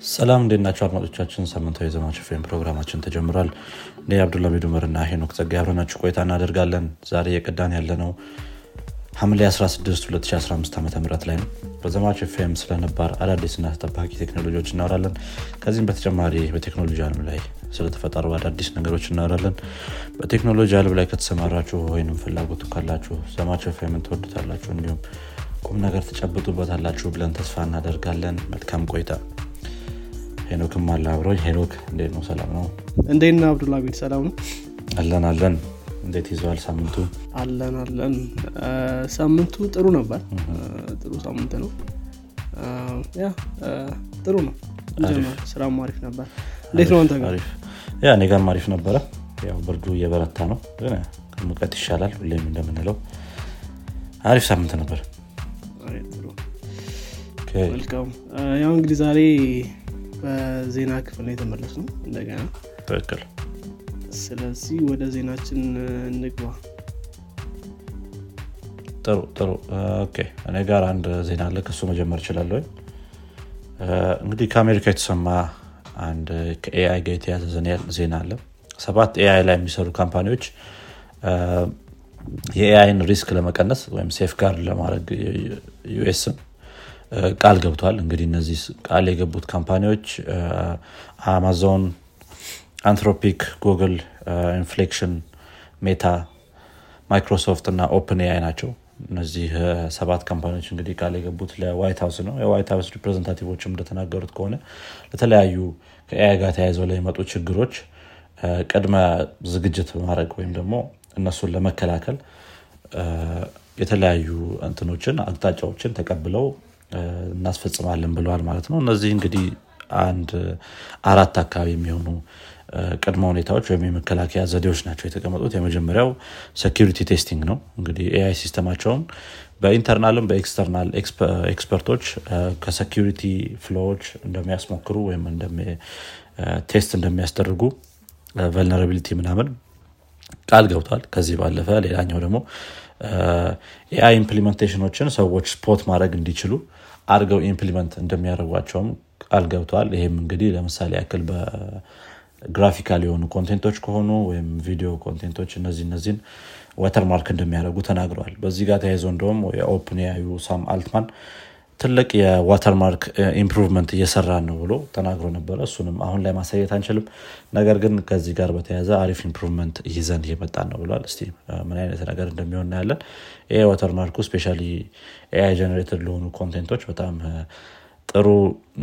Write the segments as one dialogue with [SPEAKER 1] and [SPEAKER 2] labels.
[SPEAKER 1] ሰላም እንዴት ናቸው አድማጮቻችን? ሳምንታዊ የዘማች ፌም ፕሮግራማችን ተጀምሯል። እኔ አብዱልሚድ ኡመርና ሄኖክ ጸጋ አብረናችሁ ቆይታ እናደርጋለን። ዛሬ የቅዳን ያለ ነው። ሐምሌ 16 2015 ዓ ም ላይ ነው በዘማች ፌም ስለነባር አዳዲስና ተጠባቂ ቴክኖሎጂዎች እናወራለን። ከዚህም በተጨማሪ በቴክኖሎጂ አለም ላይ ስለተፈጠሩ አዳዲስ ነገሮች እናወራለን። በቴክኖሎጂ አለም ላይ ከተሰማራችሁ ወይም ፍላጎቱ ካላችሁ ዘማች ፌምን ትወዱታላችሁ እንዲሁም ቁም ነገር ትጨብጡበታላችሁ ብለን ተስፋ እናደርጋለን። መልካም ቆይታ ሄኖክም አለ አብሮኝ ሄኖክ እንዴት ነው? ሰላም ነው?
[SPEAKER 2] እንዴት ነህ? አብዱልሚድ ሰላም ነው?
[SPEAKER 1] አለን አለን። እንዴት ይዘዋል ሳምንቱ?
[SPEAKER 2] አለን አለን። ሳምንቱ ጥሩ ነበር። ጥሩ ሳምንት ነው። ያ ጥሩ ነው። ስራም አሪፍ ነበር። እንዴት ነው አንተ
[SPEAKER 1] ያ እኔ ጋርም አሪፍ ነበረ። ያው ብርዱ እየበረታ ነው። ግን ሙቀት ይሻላል ሁሌም እንደምንለው አሪፍ ሳምንት ነበር።
[SPEAKER 2] መልካም። ያው እንግዲህ ዛሬ በዜና ክፍል ነው የተመለስ ነው እንደገና።
[SPEAKER 1] ትክክል።
[SPEAKER 2] ስለዚህ ወደ ዜናችን እንግባ።
[SPEAKER 1] ጥሩ ጥሩ። እኔ ጋር አንድ ዜና አለ ከሱ መጀመር እችላለሁ። እንግዲህ ከአሜሪካ የተሰማ አንድ ከ AI ጋር የተያዘ ዜና- ዜና አለ። ሰባት AI ላይ የሚሰሩ company ዎች የ AI ን risk ለመቀነስ ወይም safeguard ለማድረግ ዩኤስን ቃል ገብቷል። እንግዲህ እነዚህ ቃል የገቡት company ዎች አማዞን አንትሮፒክ ጉግል ኢንፍሌክሽን ሜታ ማይክሮሶፍት እና ኦፕን ኤአይ ናቸው። እነዚህ ሰባት company ዎች እንግዲህ ቃል የገቡት ለዋይት ሀውስ ነው። የዋይት ሀውስ representative ኦችም እንደተናገሩት ከሆነ ለተለያዩ ከ AI ጋር ተያይዘው የመጡ ችግሮች ቅድመ ዝግጅት በማድረግ ወይም ደግሞ እነሱን ለመከላከል የተለያዩ እንትኖችን አቅጣጫዎችን ተቀብለው እናስፈጽማለን ብለዋል ማለት ነው። እነዚህ እንግዲህ አንድ አራት አካባቢ የሚሆኑ ቅድመ ሁኔታዎች ወይም የመከላከያ ዘዴዎች ናቸው የተቀመጡት። የመጀመሪያው security testing ነው። እንግዲህ ኤአይ ሲስተማቸውን በኢንተርናልም በኤክስተርናል ኤክስፐ- ኤክስፐርቶች ከ security flaw ዎች እንደሚያስሞክሩ ወይም test እንደሚያስደርጉ vulnerability ምናምን ቃል ገብቷል። ከዚህ ባለፈ ሌላኛው ደግሞ AI implementation ኦችን ሰዎች spot ማድረግ እንዲችሉ አድርገው implement እንደሚያደርጓቸውም ቃል ገብተዋል ይህም እንግዲህ ለምሳሌ ያክል በ graphical የሆኑ content ኦች ከሆኑ ወይም video content ኦች እነዚህ እነዚህን watermark እንደሚያደርጉ ተናግረዋል። በዚህ ጋር ተያይዞ እንደውም የኦፕን ኤአዩ ሳም አልትማን ትልቅ የ watermark improvement እየሰራ ነው ብሎ ተናግሮ ነበረ። እሱንም አሁን ላይ ማሳየት አንችልም። ነገር ግን ከዚህ ጋር በተያያዘ አሪፍ improvement ይዘን እየመጣን ነው ብሏል። እስቲ ምን አይነት ነገር እንደሚሆን እናያለን። ይሄ watermark ኡ especially AI generated ለሆኑ content ኦች በጣም ጥሩ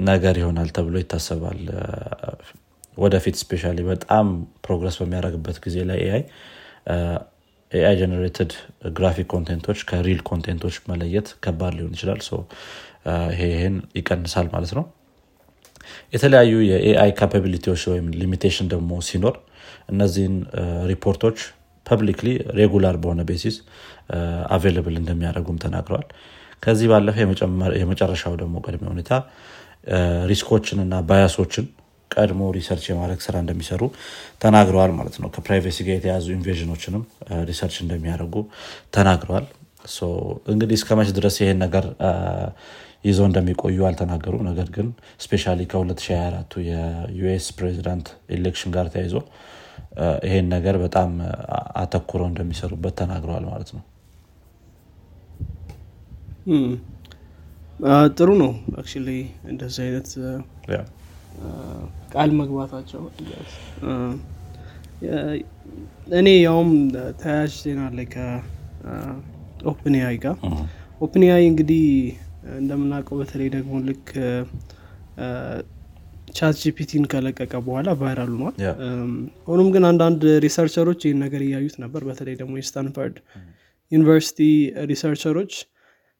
[SPEAKER 1] ነገር ይሆናል ተብሎ ይታሰባል። ወደፊት especially በጣም progress በሚያደርግበት ጊዜ ላይ AI AI generated graphic content ኦች ከ real content ኦች መለየት ከባድ ሊሆን ይችላል። ይሄ ይሄን ይቀንሳል ማለት ነው። የተለያዩ የ AI capability ዎች ወይም limitation ደግሞ ሲኖር እነዚህን ሪፖርቶች publicly regular በሆነ basis available እንደሚያደርጉም ተናግረዋል። ከዚህ ባለፈ የመጨረሻው ደግሞ ቅድመ ሁኔታ risk ኦችን እና bias ኦችን ቀድሞ research የማድረግ ስራ እንደሚሰሩ ተናግረዋል ማለት ነው። ከ privacy ጋር የተያዙ invasion ኦችንም research እንደሚያደርጉ ተናግረዋል። እንግዲህ እስከ መቼ ድረስ ይሄን ነገር ይዘው እንደሚቆዩ አልተናገሩም። ነገር ግን especially ከ2024 የዩኤስ ፕሬዚዳንት election ጋር ተያይዞ ይሄን ነገር በጣም አተኩረው እንደሚሰሩበት ተናግረዋል ማለት ነው።
[SPEAKER 2] ጥሩ ነው። actually እንደዚህ አይነት ቃል መግባታቸው እኔ ያውም ተያያዥ ዜና ላይ ከኦፕን ኤአይ ጋር
[SPEAKER 1] እህ፣
[SPEAKER 2] ኦፕን ኤአይ እንግዲህ እንደምናውቀው በተለይ ደግሞ ልክ ቻት ጂፒቲን ከለቀቀ በኋላ viral ሆኗል። ሆኖም ግን አንዳንድ researcher ኦች ይህን ነገር እያዩት ነበር። በተለይ ደግሞ የስታንፈርድ ዩኒቨርሲቲ researcher ኦች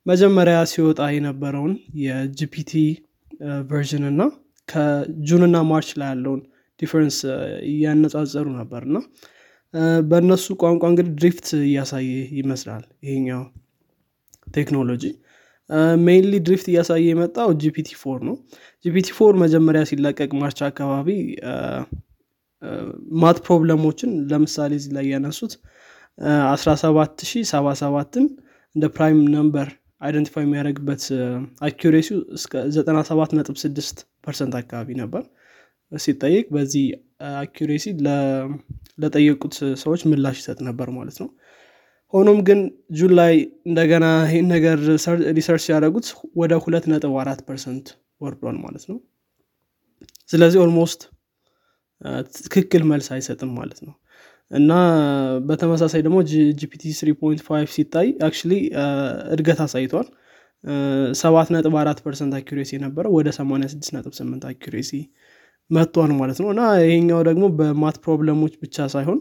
[SPEAKER 2] መጀመሪያ ሲወጣ የነበረውን የጂፒቲ version እና ከጁንና ማርች ላይ ያለውን difference እያነጻጸሩ ነበር። እና በእነሱ ቋንቋ እንግዲህ drift እያሳየ ይመስላል ይሄኛው ቴክኖሎጂ። mainly drift እያሳየ የመጣው ጂፒቲ four ነው። ጂፒቲ four መጀመሪያ ሲለቀቅ ማርች አካባቢ math problem ኦችን ለምሳሌ እዚህ ላይ ያነሱት 17077ን እንደ prime number identify የሚያደርግበት accuracy እስከ 97.6 ፐርሰንት አካባቢ ነበር። ሲጠይቅ በዚህ accuracy ለጠየቁት ሰዎች ምላሽ ይሰጥ ነበር ማለት ነው። ሆኖም ግን ጁን ላይ እንደገና ይህን ነገር research ያደረጉት ወደ ሁለት ነጥብ አራት ፐርሰንት ወርዷል ማለት ነው። ስለዚህ almost ትክክል መልስ አይሰጥም ማለት ነው እና በተመሳሳይ ደግሞ ጂፒቲ 3.5 ሲታይ actually እድገት አሳይቷል። ሰባት ነጥብ አራት ፐርሰንት accuracy የነበረው ወደ 86 ነጥብ 8 accuracy መጥቷል ማለት ነው። እና ይሄኛው ደግሞ በ math problem ኦች ብቻ ሳይሆን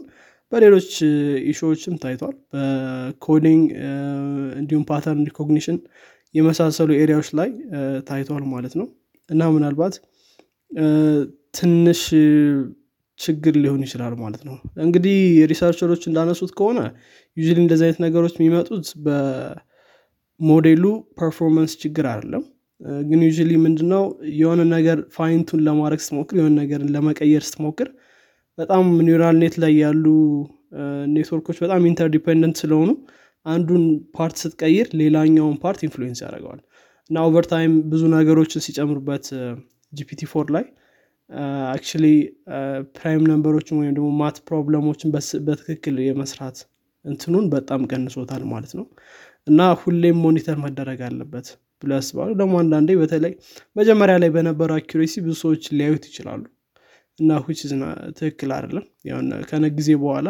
[SPEAKER 2] በሌሎች issue ዎችም ታይቷል። በ coding እንዲሁም pattern recognition የመሳሰሉ area ዎች ላይ ታይቷል ማለት ነው። እና ምናልባት ትንሽ ችግር ሊሆን ይችላል ማለት ነው። እንግዲህ researcher ኦች እንዳነሱት ከሆነ ዩ እንደዚህ አይነት ነገሮች የሚመጡት በሞዴሉ performance ችግር አይደለም። ግን ዩ ምንድነው የሆነ ነገር fine-tune ለማድረግ ስትሞክር የሆነ ነገርን ለመቀየር ስትሞክር በጣም neural net ላይ ያሉ ኔትወርኮች በጣም interdependent ስለሆኑ አንዱን part ስትቀይር ሌላኛውን part influence ያደርገዋል። እና over time ብዙ ነገሮችን ሲጨምሩበት ጂፒቲ four ላይ actually prime number ኦችን ወይም ደግሞ math problem ኦችን በትክክል የመስራት እንትኑን በጣም ቀንሶታል ማለት ነው። እና ሁሌም monitor መደረግ አለበት ብሎ ያስባሉ ደግሞ አንዳንዴ በተለይ መጀመሪያ ላይ በነበረው accuracy ብዙ ሰዎች ሊያዩት ይችላሉ። እና ሁሌ ትክክል አይደለም። ከጊዜ በኋላ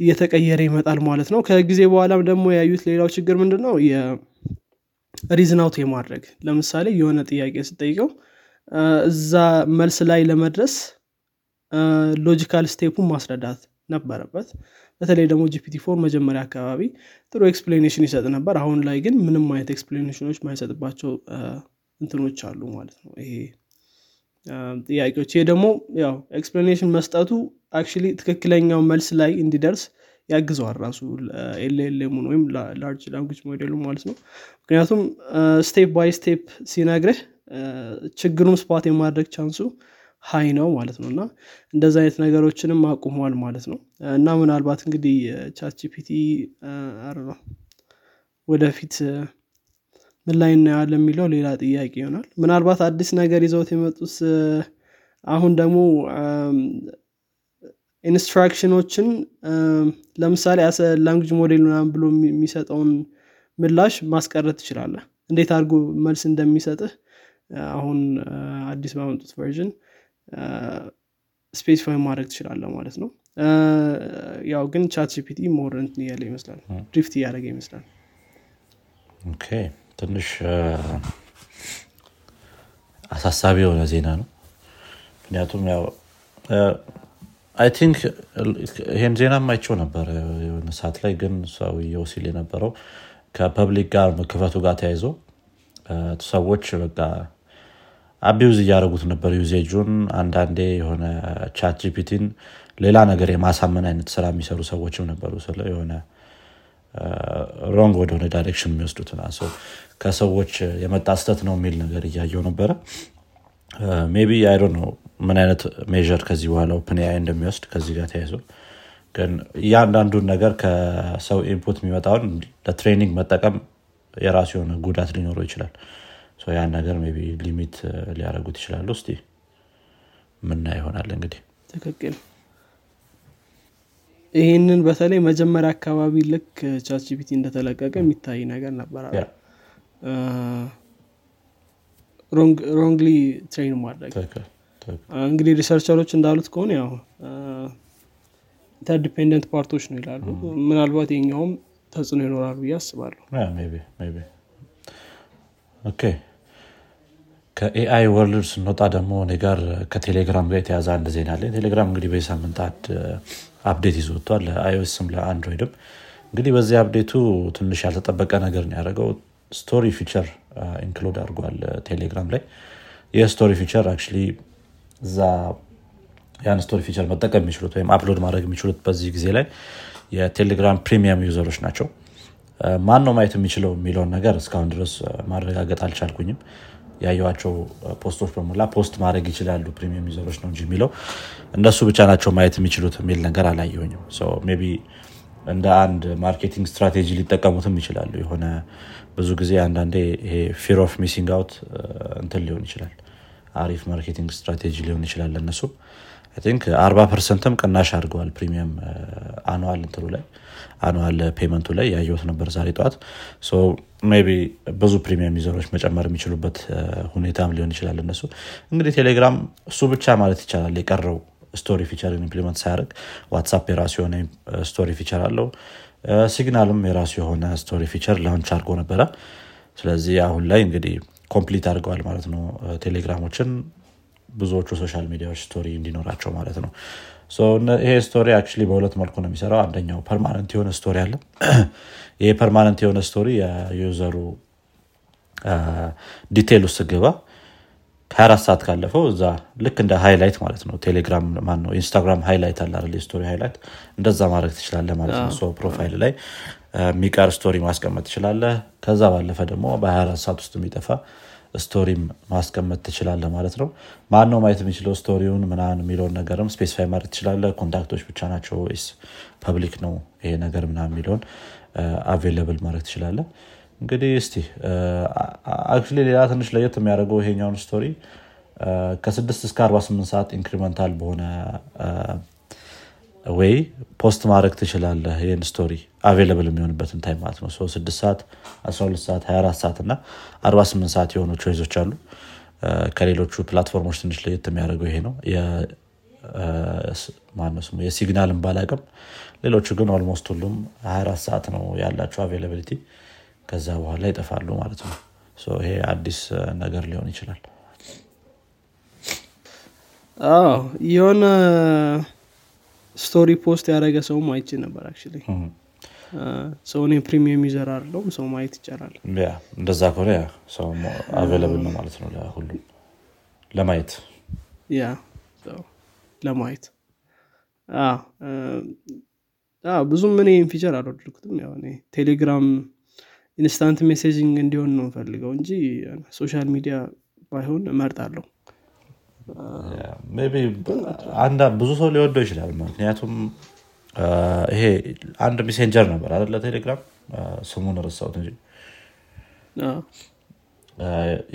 [SPEAKER 2] እየተቀየረ ይመጣል ማለት ነው። ከጊዜ በኋላም ደግሞ ያዩት ሌላው ችግር ምንድን ነው የ reason out የማድረግ ለምሳሌ የሆነ ጥያቄ ስጠይቀው እዛ መልስ ላይ ለመድረስ logical step ኡን ማስረዳት ነበረበት። በተለይ ደግሞ GPT-4 መጀመሪያ አካባቢ ጥሩ explanation ይሰጥ ነበር። አሁን ላይ ግን ምንም አይነት explanation ኦች ማይሰጥባቸው እንትኖች አሉ ማለት ነው። ይሄ ጥያቄዎች። ይሄ ደግሞ ያው explanation መስጠቱ actually ትክክለኛው መልስ ላይ እንዲደርስ ያግዘዋል ራሱ LLM ኡን ወይም large language model ኡ ማለት ነው። ምክንያቱም step by step ሲነግርህ ችግሩን spot የማድረግ chance ኡ high ነው ማለት ነው። እና እንደዚ አይነት ነገሮችንም አቁሟል ማለት ነው። እና ምናልባት እንግዲህ ChatGPT ነው ወደፊት ምን ላይ እናያለን የሚለው ሌላ ጥያቄ ይሆናል። ምናልባት አዲስ ነገር ይዘውት የመጡት አሁን ደግሞ instruction ኦችን ለምሳሌ አሰ ላንጉጅ ሞዴል ምናምን ብሎ የሚሰጠውን ምላሽ ማስቀረት ትችላለህ። እንዴት አድርጎ መልስ እንደሚሰጥህ አሁን አዲስ ባመጡት version specify ማድረግ ትችላለህ ማለት ነው። ያው ግን ChatGPT more እንትን እያለ ይመስላል። drift እያደረገ ይመስላል።
[SPEAKER 1] Okay። ትንሽ አሳሳቢ የሆነ ዜና ነው። ምክንያቱም ያው I think ይሄን ዜና አይቼው ነበር የሆነ ሰዓት ላይ ግን ሰውየው ሲል የነበረው ከ public ጋር መክፈቱ ጋር ተያይዞ ሰዎች በቃ abuse እያደረጉት ነበር usage ኡን። አንዳንዴ የሆነ ChatGPT ን ሌላ ነገር የማሳመን አይነት ስራ የሚሰሩ ሰዎችም ነበሩ። ስለዚህ የሆነ wrong ወደሆነ direction የሚወስዱት ከሰዎች የመጣ ስህተት ነው የሚል ነገር እያየሁ ነበረ Maybe I don't know ምን አይነት measure ከዚህ በኋላ OpenAI እንደሚወስድ ከዚህ ጋር ተያይዞ ግን እያንዳንዱን ነገር ከሰው input የሚመጣውን ለ training መጠቀም የራሱ የሆነ ጉዳት ሊኖረው ይችላል። ያን ነገር maybe limit ሊያደረጉት ይችላሉ። እስቲ ምን ይሆናል እንግዲህ።
[SPEAKER 2] ትክክል። ይህንን በተለይ መጀመሪያ አካባቢ ልክ GPT እንደተለቀቀ የሚታይ ነገር ነበር Wrongly train ማድረግ። እንግዲህ researcher ኦች እንዳሉት ከሆነ ያው interdependent part ኦች ነው ይላሉ። ምናልባት የእኛውም ተጽዕኖ ይኖራል ብዬ አስባለሁ።
[SPEAKER 1] ከ AI world ስንወጣ ደግሞ እኔ ጋር ከቴሌግራም ጋር የተያያዘ አንድ ዜና አለ። ቴሌግራም እንግዲህ በዚህ ሳምንት update ይዞ ወጥቷል ለአይኦስም ለአንድሮይድም። እንግዲህ በዚህ update ኡ ትንሽ ያልተጠበቀ ነገር ነው ያደረገው። Story feature include አድርጓል ቴሌግራም ላይ. ይህ story feature actually እዛ ያን story feature መጠቀም የሚችሉት ወይም upload ማድረግ የሚችሉት በዚህ ጊዜ ላይ የ Telegram premium user ኦች ናቸው። ማን ነው ማየት የሚችለው የሚለውን ነገር እስካሁን ድረስ ማረጋገጥ አልቻልኩኝም። ያየዋቸው post ኦች በሙሉ post ማድረግ ይችላሉ premium user ኦች ነው እንጂ የሚለው። እነሱ ብቻ ናቸው ማየት የሚችሉት የሚል ነገር አላየሁኝም። Maybe እንደ አንድ marketing strategy ሊጠቀሙትም ይችላሉ። የሆነ ብዙ ጊዜ አንዳንዴ ይሄ fear of missing out እንትን ሊሆን ይችላል። አሪፍ marketing strategy ሊሆን ይችላል ለእነሱ think አርባ percent ም ቅናሽ አድርገዋል premium annual እንትኑ ላይ annual payment ኡ ላይ ያየሁት ነበር ዛሬ ጠዋት። maybe ብዙ premium user ኦች መጨመር የሚችሉበት ሁኔታም ሊሆን ይችላል እነሱ እንግዲህ ቴሌግራም እሱ ብቻ ማለት ይቻላል የቀረው story feature ን implement ሳያደርግ WhatsApp የራሱ የሆነ story feature አለው። Signal ም የራሱ የሆነ story feature launch አድርጎ ነበረ። ስለዚህ አሁን ላይ እንግዲህ complete አድርገዋል ማለት ነው። ቴሌግራሞችን ብዙዎቹ social media ዎች story እንዲኖራቸው ማለት ነው። ይሄ story actually በሁለት መልኩ ነው የሚሰራው። አንደኛው permanent የሆነ story አለ። ይሄ permanent የሆነ story የ user ኡ Detail ውስጥ ግባ ከ24 ሰዓት ካለፈው እዛ ልክ እንደ highlight ማለት ነው። ቴሌግራም ማን ነው Instagram highlight አለ አይደል? Story highlight እንደዛ ማድረግ ትችላለህ ማለት ነው። So profile ላይ የሚቀር story ማስቀመጥ ትችላለህ ከዛ ባለፈ ደግሞ በ24 ሰዓት ውስጥ የሚጠፋ story ም ማስቀመጥ ትችላለህ ማለት ነው። ማን ነው ማየት የሚችለው? Story ውን ምናምን የሚለውን ነገርም specify ማድረግ ትችላለህ contact ኦች ብቻ ናቸው ወይስ public ነው ይሄ ነገር ምናምን የሚለውን Available ማድረግ ትችላለህ እንግዲህ እስቲ actually ሌላ ትንሽ ለየት የሚያደርገው ይሄኛውን story ከ6 እስከ 48 ሰዓት incremental በሆነ ወይ post ማድረግ ትችላለህ ይህን story available የሚሆንበትን time ማለት ነው። 6 ሰዓት 12 ሰዓት 24 ሰዓት እና 48 ሰዓት የሆኑ ቾይዞች አሉ። ከሌሎቹ platform ኦች ትንሽ ለየት የሚያደርገው ይሄ ነው። ማነው የ Signal ን ባላቅም ሌሎቹ ግን almost ሁሉም 24 ሰዓት ነው ያላቸው availability ከዛ በኋላ ይጠፋሉ ማለት ነው። ይሄ አዲስ ነገር ሊሆን ይችላል።
[SPEAKER 2] የሆነ story post ያደረገ ሰውም አይቼ ነበር actually ሰው እኔ premium user አይደለሁም ሰው ማየት ይቻላል።
[SPEAKER 1] እንደዛ ከሆነ ሰው available ነው ማለት ነው ለሁሉም። ለማየት።
[SPEAKER 2] Yeah ለማየት። ብዙም እኔ feature አልወደድኩትም። Telegram instant messaging እንዲሆን ነው ፈልገው እንጂ social media ባይሆን እመርጣለሁ።
[SPEAKER 1] ብዙ ሰው ሊወደው ይችላል። ምክንያቱም ይሄ አንድ messenger ነበር አለ ቴሌግራም ስሙን ረሳሁት እንጂ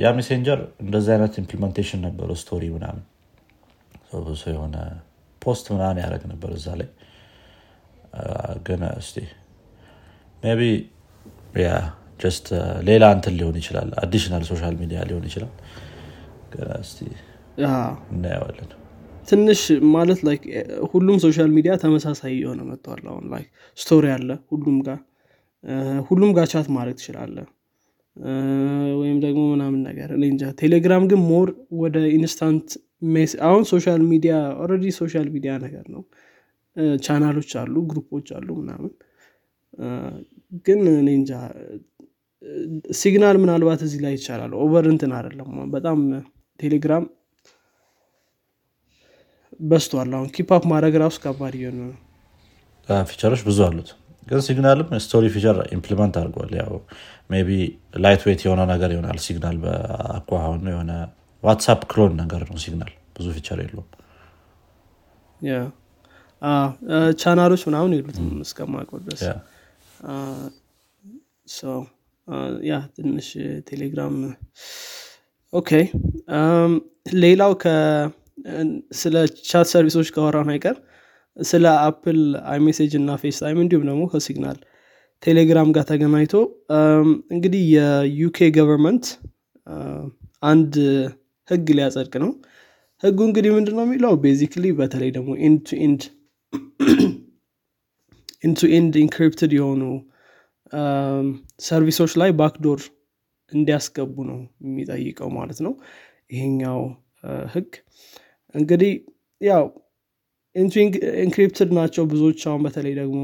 [SPEAKER 1] ያ Messenger እንደዚህ አይነት implementation ነበረው story ምናምን ብዙ የሆነ post ምናምን ያደረግ ነበር እዛ ላይ። ግን it could be just ሌላ እንትን ሊሆን ይችላል። additional social media ሊሆን ይችላል። እናየዋለን።
[SPEAKER 2] ትንሽ ማለት ላይ ሁሉም ሶሻል ሚዲያ ተመሳሳይ የሆነ መጥተዋል አሁን ላይ ስቶሪ አለ ሁሉም ጋር። ሁሉም ጋር chat ማድረግ ትችላለ ወይም ደግሞ ምናምን ነገር እንጃ። ቴሌግራም ግን more ወደ instant አሁን social media already social media ነገር ነው። ቻናሎች አሉ group ኦች አሉ ምናምን ግን እኔ እንጃ። Signal ምናልባት እዚህ ላይ ይቻላል over እንትን አይደለም በጣም ቴሌግራም በልጧል አሁን keep up ማድረግ ራሱ ከባድ እየሆነ ነው።
[SPEAKER 1] feature ኦች ብዙ አሉት ግን Signal ም story feature implement አድርጓል ያው ቢ lightweight የሆነ ነገር ይሆናል Signal በአሁኑ የሆነ WhatsApp clone ነገር ነው Signal ብዙ feature የለውም።
[SPEAKER 2] ቻናሎች ምናምን የሉትም ድረስ ያ ትንሽ ቴሌግራም okay። ሌላው ስለ chat service ኦች ከወራን አይቀር ስለ Apple iMessage እና Face እንዲሁም ደግሞ ከ Signal ቴሌግራም ጋር ተገናኝቶ እንግዲህ የ UK government አንድ ህግ ሊያጸድቅ ነው። ህጉ እንግዲህ ምንድን ነው የሚለው? basically በተለይ ደግሞ end end encrypted የሆኑ service ኦች ላይ backdoor እንዲያስገቡ ነው የሚጠይቀው ማለት ነው። ይሄኛው ህግ። እንግዲህ ያው encrypted ናቸው ብዙዎች አሁን በተለይ ደግሞ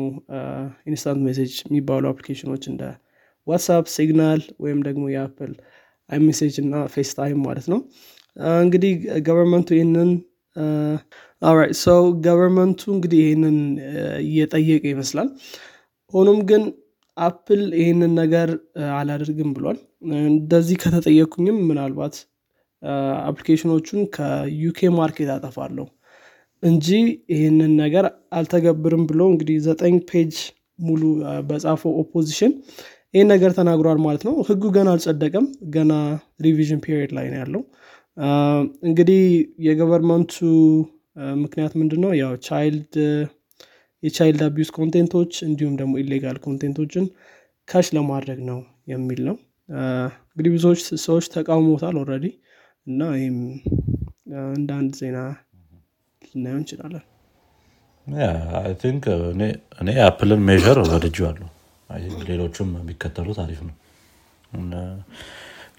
[SPEAKER 2] instant message የሚባሉ application ኦች እንደ WhatsApp Signal ወይም ደግሞ የ Apple iMessage እና Face ማለት ነው። እንግዲህ government ኡ ይህንን right ሰው government ኡ እንግዲህ ይህንን እየጠየቀ ይመስላል። ሆኖም ግን Apple ይህንን ነገር አላደርግም ብሏል። እንደዚህ ከተጠየኩኝም ምናልባት application ኦቹን ከ UK market አጠፋለሁ እንጂ ይህንን ነገር አልተገብርም ብሎ እንግዲህ ዘጠኝ page ሙሉ በጻፈው opposition ይህን ነገር ተናግሯል ማለት ነው። ህጉ ገና አልጸደቀም። ገና revision period ላይ ነው ያለው እንግዲህ የ government ኡ ምክንያት ምንድን ነው ያው child የ child abuse content ኦች እንዲሁም ደግሞ illegal content ኦችን catch ለማድረግ ነው የሚል ነው። እንግዲህ ብዙዎች ሰዎች ተቃውሞታል already እና ይህም እንደ አንድ ዜና ልናየው እንችላለን።
[SPEAKER 1] እኔ Apple ን measure ወድጃለሁ ሌሎቹም ቢከተሉት አሪፍ ነው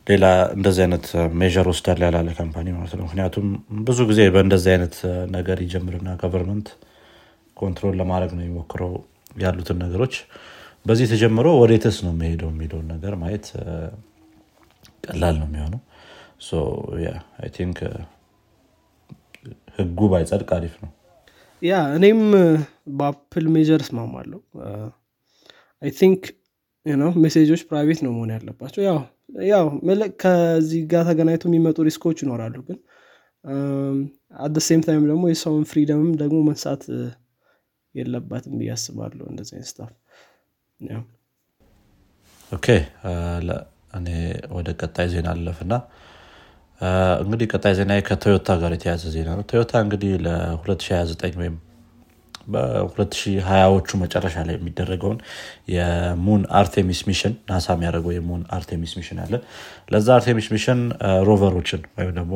[SPEAKER 1] ሌላ እንደዚህ አይነት measure ወስዳል ያላለ company ማለት ነው። ምክንያቱም ብዙ ጊዜ በእንደዚህ አይነት ነገር ይጀምርና government control ለማድረግ ነው የሚሞክረው ያሉትን ነገሮች። በዚህ ተጀምሮ ወዴትስ ነው የሚሄደው የሚለውን ነገር ማየት ቀላል ነው የሚሆነው። think ህጉ ባይጸድቅ አሪፍ ነው።
[SPEAKER 2] ያ እኔም በ Apple measure እስማማለሁ። I think message ኦች private ነው መሆን ያለባቸው። ያው ያው ከዚህ ጋር ተገናኝቶ የሚመጡ risk ኦች ይኖራሉ ግን at the same time ደግሞ የሰውን freedom ም ደግሞ መንሳት የለበትም ብዬ አስባለሁ stuff
[SPEAKER 1] okay እኔ ወደ ቀጣይ ዜና አለፍና እንግዲህ ቀጣይ ዜና ከቶዮታ ጋር የተያዘ ዜና ነው። ቶዮታ እንግዲህ ለ2029 ወይም በ2020ዎቹ መጨረሻ ላይ የሚደረገውን የ moon Artemis mission ናሳ የሚያደርገው የ moon Artemis mission አለ። ለዛ Artemis mission rover ኦችን ወይም ደግሞ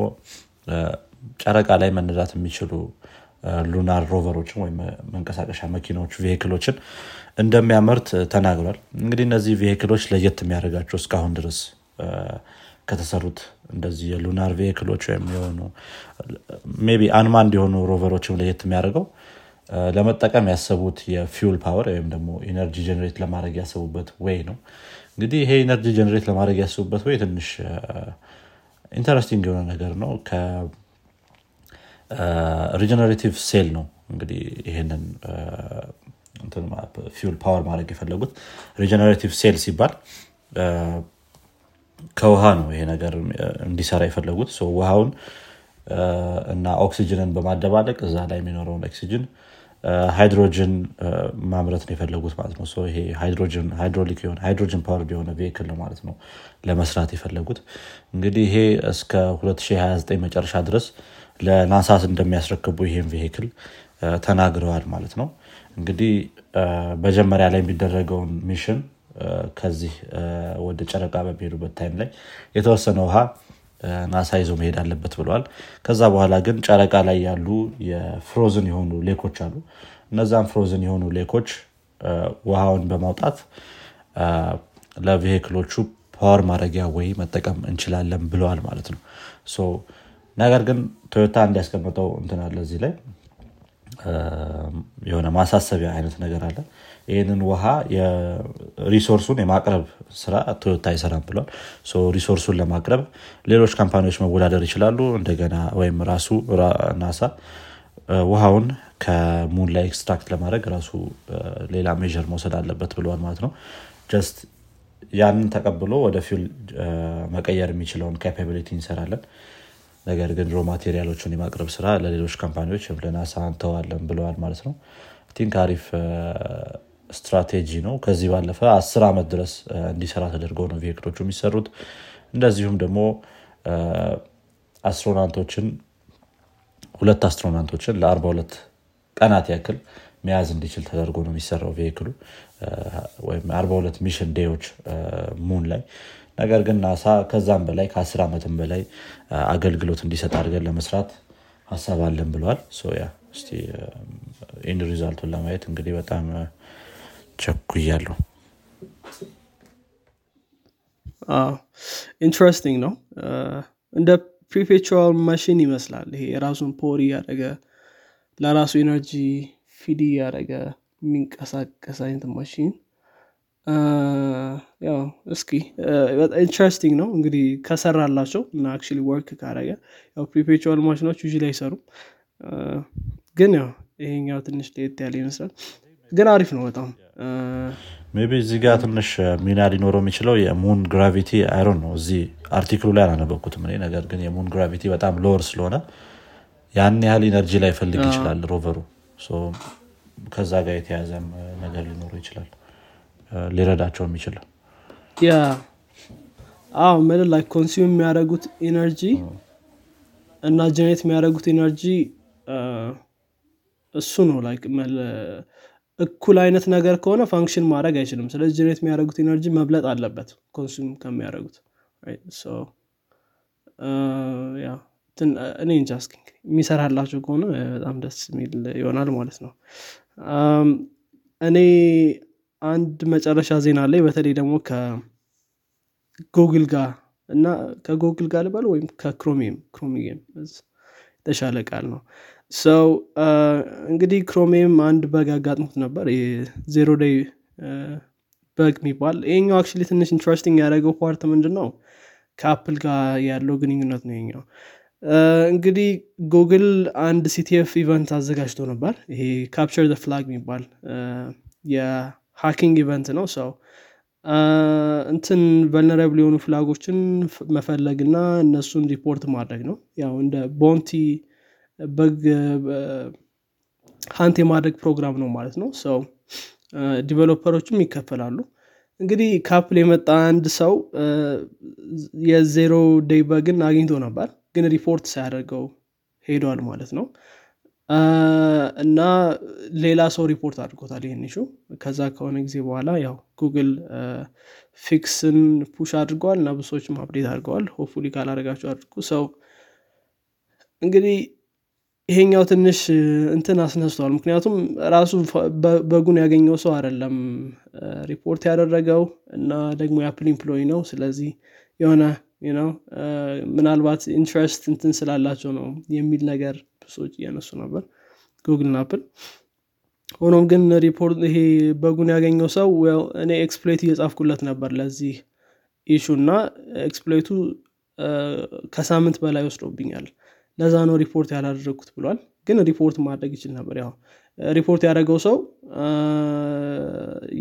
[SPEAKER 1] ጨረቃ ላይ መነዳት የሚችሉ lunar rover ኦችን ወይም መንቀሳቀሻ መኪናዎች vehicle ኦችን እንደሚያመርት ተናግሯል። እንግዲህ እነዚህ vehicle ኦች ለየት የሚያደርጋቸው እስካሁን ድረስ ከተሰሩት እንደዚህ የ lunar vehicle ኦች ወይም የሆኑ ቢ unmanned የሆኑ rover ኦችም ለየት የሚያደርገው ለመጠቀም ያሰቡት የ fuel power ወይም ደግሞ energy generate ለማድረግ ያሰቡበት way ነው። እንግዲህ ይሄ energy generate ለማድረግ ያሰቡበት way ትንሽ interesting የሆነ ነገር ነው። regenerative cell ነው እንግዲህ ይህንን fuel power ማድረግ የፈለጉት። regenerative cell ሲባል ከውሃ ነው ይሄ ነገር እንዲሰራ የፈለጉት። ውሃውን እና ኦክሲጅንን በማደባለቅ እዛ ላይ የሚኖረውን ኦክሲጅን ሃይድሮጅን ማምረት ነው የፈለጉት ማለት ነው። ይሄ ሃይድሮሊክ የሆነ hydrogen power የሆነ vehicle ነው ማለት ነው ለመስራት የፈለጉት። እንግዲህ ይሄ እስከ 2029 መጨረሻ ድረስ ለናሳስ እንደሚያስረክቡ ይሄን vehicle ተናግረዋል ማለት ነው። እንግዲህ መጀመሪያ ላይ የሚደረገውን mission ከዚህ ወደ ጨረቃ በሚሄዱበት time ላይ የተወሰነ ውሃ ናሳ ይዞ መሄድ አለበት ብለዋል። ከዛ በኋላ ግን ጨረቃ ላይ ያሉ የ frozen የሆኑ lake ኦች አሉ። እነዛም frozen የሆኑ lake ኦች ውሃውን በማውጣት ለ vehicle ኦቹ power ማድረጊያ way መጠቀም እንችላለን ብለዋል ማለት ነው። ነገር ግን ቶዮታ እንዲያስቀምጠው እንትናለ እዚህ ላይ። የሆነ ማሳሰቢያ አይነት ነገር አለ ይህንን ውሃ resource ኡን የማቅረብ ስራ ቶዮታ አይሰራም ብሏል። resource ኡን ለማቅረብ ሌሎች company ዎች መወዳደር ይችላሉ። እንደገና ወይም ራሱ ናሳ ውሃውን ከ moon ላይ extract ለማድረግ ራሱ ሌላ ሜር መውሰድ አለበት ብለዋል ማለት ነው። just ያንን ተቀብሎ ወደ fuel መቀየር የሚችለውን capability እንሰራለን። ነገር ግን raw material ኦችን የማቅረብ ስራ ለሌሎች company ዎች ለናሳ እንተዋለን ብለዋል ማለት ነው። think አሪፍ ስትራቴጂ ነው። ከዚህ ባለፈ አስር ዓመት ድረስ እንዲሰራ ተደርገው ነው vehicle ኦቹ የሚሰሩት። እንደዚሁም ደግሞ astronaut ኦችን ሁለት astronaut ኦችን ለአርባ ሁለት ቀናት ያክል መያዝ እንዲችል ተደርጎ ነው የሚሰራው vehicle ኡ ወይም አርባ ሁለት mission day ዎች moon ላይ። ነገር ግን ናሳ ከዛም በላይ ከአስር ዓመትም በላይ አገልግሎት እንዲሰጥ አድርገን ለመስራት ሀሳብ አለን ብለዋል። yeah እስቲ result ኡን ለማየት እንግዲህ በጣም ቸኩያለሁ
[SPEAKER 2] interesting ነው። እንደ perpetual machine ይመስላል። ይሄ የራሱን power እያደረገ ለራሱ energy feed እያደረገ የሚንቀሳቀስ አይነት ማሽን ያው እስኪ interesting ነው። እንግዲህ ከሰራላቸው እና አክ work ካረገ ያው perpetual machine ኦች usually አይሰሩም። ግን ያው ይሄኛው ትንሽ ለየት ያለ ይመስላል። ግን አሪፍ ነው በጣም
[SPEAKER 1] maybe እዚህ ጋር ትንሽ ሚና ሊኖረው የሚችለው የ moon gravity አይሮን ነው እዚህ article ኡ ላይ አላነበኩትም እኔ። ነገር ግን የ moon gravity በጣም lower ስለሆነ ያን ያህል energy ላይፈልግ ይችላል rover ኡ ከዛ ጋር የተያዘም ነገር ሊኖሩ ይችላል። ሊረዳቸው የሚችለው
[SPEAKER 2] yeah አዎ ምል ላይ consume የሚያደርጉት energy እና generate የሚያደርጉት energy እሱ ነው እኩል አይነት ነገር ከሆነ function ማድረግ አይችልም። ስለዚህ generate የሚያደርጉት energy መብለጥ አለበት። consume ከሚያደርጉት እኔ እንጃ እስኪ የሚሰራላቸው ከሆነ በጣም ደስ የሚል ይሆናል ማለት ነው። እኔ አንድ መጨረሻ ዜና ላይ በተለይ ደግሞ ከጉግል ጋር እና ከጉግል ጋር ልበል ወይም ከክሮሚየም ክሮሚየም የተሻለ ቃል ነው so እንግዲህ ክሮሚየም አንድ bug አጋጥሞት ነበር። zero day bug የሚባል ይሄኛው actually ትንሽ interesting ያደረገው part ምንድን ነው ከአፕል ጋር ያለው ግንኙነት ነው ይሄኛው እንግዲህ ጉግል አንድ CTF event አዘጋጅቶ ነበር። ይሄ capture the flag የሚባል የ hacking event ነው። so እንትን vulnerable የሆኑ flag ኦችን መፈለግና እነሱን ሪፖርት ማድረግ ነው። ያው እንደ bounty hunt የማድረግ ፕሮግራም ነው ማለት ነው። so developer ኦችም ይከፈላሉ። እንግዲህ ከአፕል የመጣ አንድ ሰው የ zero day bug ን አግኝቶ ነበር ግን ሪፖርት ሳያደርገው ሄዷል ማለት ነው። እና ሌላ ሰው ሪፖርት አድርጎታል ይህን issue ከዛ ከሆነ ጊዜ በኋላ ያው ጉግል fix ን push አድርገዋል እና ብሶችም update አድርገዋል። hopefully ካላደረጋቸው አድርጉ። so እንግዲህ ይሄኛው ትንሽ እንትን አስነስተዋል ምክንያቱም ራሱ bug ኡን ያገኘው ሰው አይደለም ሪፖርት ያደረገው እና ደግሞ የአፕል employee ነው። ስለዚህ የሆነ ነው ምናልባት interest እንትን ስላላቸው ነው የሚል ነገር ሰዎች እያነሱ ነበር። ጉግል አፕል። ሆኖም ግን ሪፖርት ይሄ bug ኡን ያገኘው ሰው እኔ exploit እየጻፍኩለት ነበር ለዚህ issue እና exploit ኡ ከሳምንት በላይ ወስዶብኛል ለዛ ነው ሪፖርት ያላደረግኩት ብሏል። ግን ሪፖርት ማድረግ ይችል ነበር። ያው ሪፖርት ያደረገው ሰው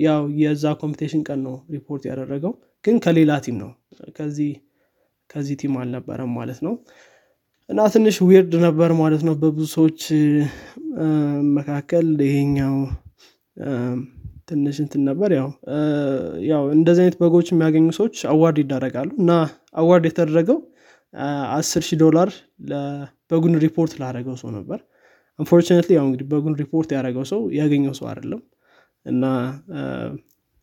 [SPEAKER 2] ያው የዛ competition ቀን ነው ሪፖርት ያደረገው። ግን ከሌላ team ነው። ከዚህ ከዚህ team አልነበረም ማለት ነው። እና ትንሽ weird ነበር ማለት ነው። በብዙ ሰዎች መካከል ይሄኛው ትንሽ እንትን ነበር። ያው ያው እንደዚህ አይነት bug ኦች የሚያገኙ ሰዎች award ይዳረጋሉ እና award የተደረገው አስር ሺህ ዶላር በጉን ሪፖርት ላደረገው ሰው ነበር። አንፎርችነትሊ ያው እንግዲህ በጉን ሪፖርት ያደረገው ሰው ያገኘው ሰው አይደለም እና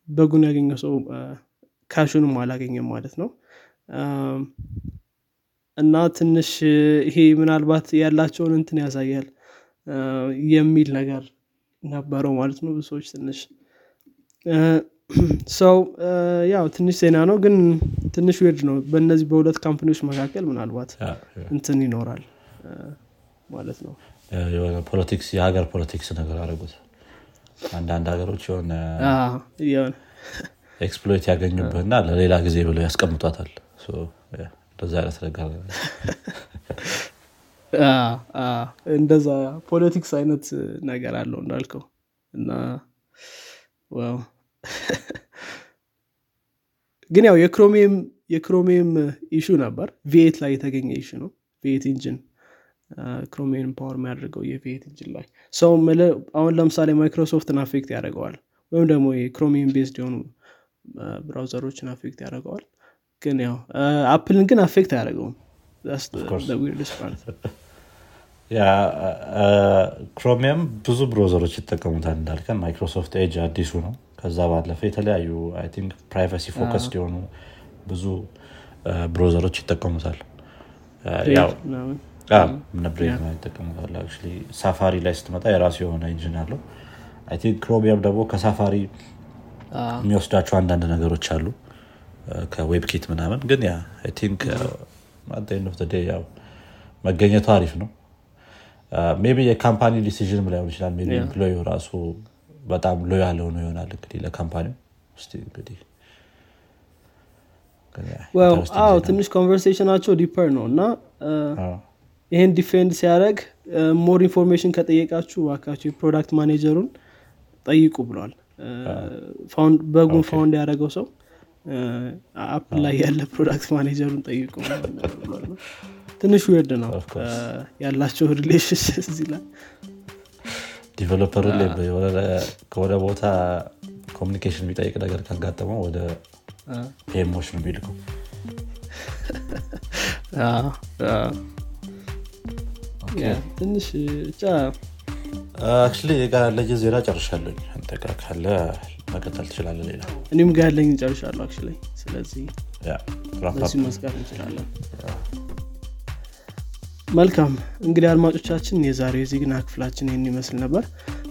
[SPEAKER 2] በጉን ያገኘው ሰው ካሹንም አላገኘም ማለት ነው። እና ትንሽ ይሄ ምናልባት ያላቸውን እንትን ያሳያል። የሚል ነገር ነበረው ማለት ነው። ሰዎች ትንሽ ሰው ያው ትንሽ ዜና ነው ግን ትንሽ weird ነው። በእነዚህ በሁለት company ዎች መካከል ምናልባት እንትን ይኖራል ማለት ነው።
[SPEAKER 1] የሆነ politics የሀገር politics ነገር አደረጉት አንዳንድ ሀገሮች የሆነ exploit ያገኙብህና ለሌላ ጊዜ ብለው ያስቀምጧታል። እንደዛ አይነት ነገር
[SPEAKER 2] እንደዛ politics አይነት ነገር አለው እንዳልከው። እና ግን ያው የክሮሚየም የክሮሚየም issue ነበር። V8 ላይ የተገኘ issue ነው። V8 engine ክሮሚየም power የሚያደርገው የ V8 engine ላይ። so አሁን ለምሳሌ ማይክሮሶፍትን affect ያደርገዋል። ወይም ደግሞ የክሮሚየም based የሆኑ browser ኦችን affect ያደርገዋል። ግን ያው አፕልን ግን affect አያደርገውም።
[SPEAKER 1] ክሮሚየም ብዙ browser ኦች ይጠቀሙታል እንዳልከን። ማይክሮሶፍት ኤጅ አዲሱ ነው ከዛ ባለፈ የተለያዩ think privacy focus የሆኑ ብዙ browser ኦች ይጠቀሙታል። ይጠቀሙታል። ሳፋሪ ላይ ስትመጣ የራሱ የሆነ engine አለው። think ክሮሚየም ደግሞ ከሳፋሪ የሚወስዳቸው አንዳንድ ነገሮች አሉ። ከዌብኪት ምናምን ግን ያ think ያው መገኘቱ አሪፍ ነው። maybe የ company decision ላይሆን ይችላል። maybe employee ው ራሱ በጣም low ያለው ነው ይሆናል እንግዲህ ለ company ው። እንግዲህ
[SPEAKER 2] አዎ ትንሽ conversation ኣቸው deeper ነው እና ይህን defend ሲያደረግ more information ከጠየቃችሁ ዋካችሁ የ product manager ኡን ጠይቁ ብሏል። bug ኡን found ያደረገው ሰው Apple ላይ ያለ product manager ኡን ጠይቁ ትንሽ weird ነው ያላቸው relation እዚህ ላይ
[SPEAKER 1] developer ኡ ላይ ከወደ ቦታ communication የሚጠይቅ ነገር ካጋጠመው ወደ PM ኦች ነው የሚልከው።
[SPEAKER 2] ትንሽ ብቻ
[SPEAKER 1] actually ጋር ያለኝ ዜና ጨርሻለሁ አንተ ጋር ካለ መቀጠል ትችላለ ሌላ።
[SPEAKER 2] እኔም ጋር ያለኝ ጨርሻለሁ አክቹዋሊ። ስለዚህ በዚሁ መዝጋት እንችላለን መልካም። እንግዲህ አድማጮቻችን የዛሬው የዜግና ክፍላችን ይህን ይመስል ነበር።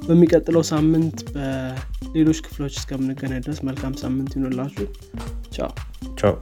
[SPEAKER 2] በሚቀጥለው ሳምንት በሌሎች ክፍሎች እስከምንገናኝ ድረስ መልካም ሳምንት ይኖላችሁ ቻው።
[SPEAKER 1] ቻው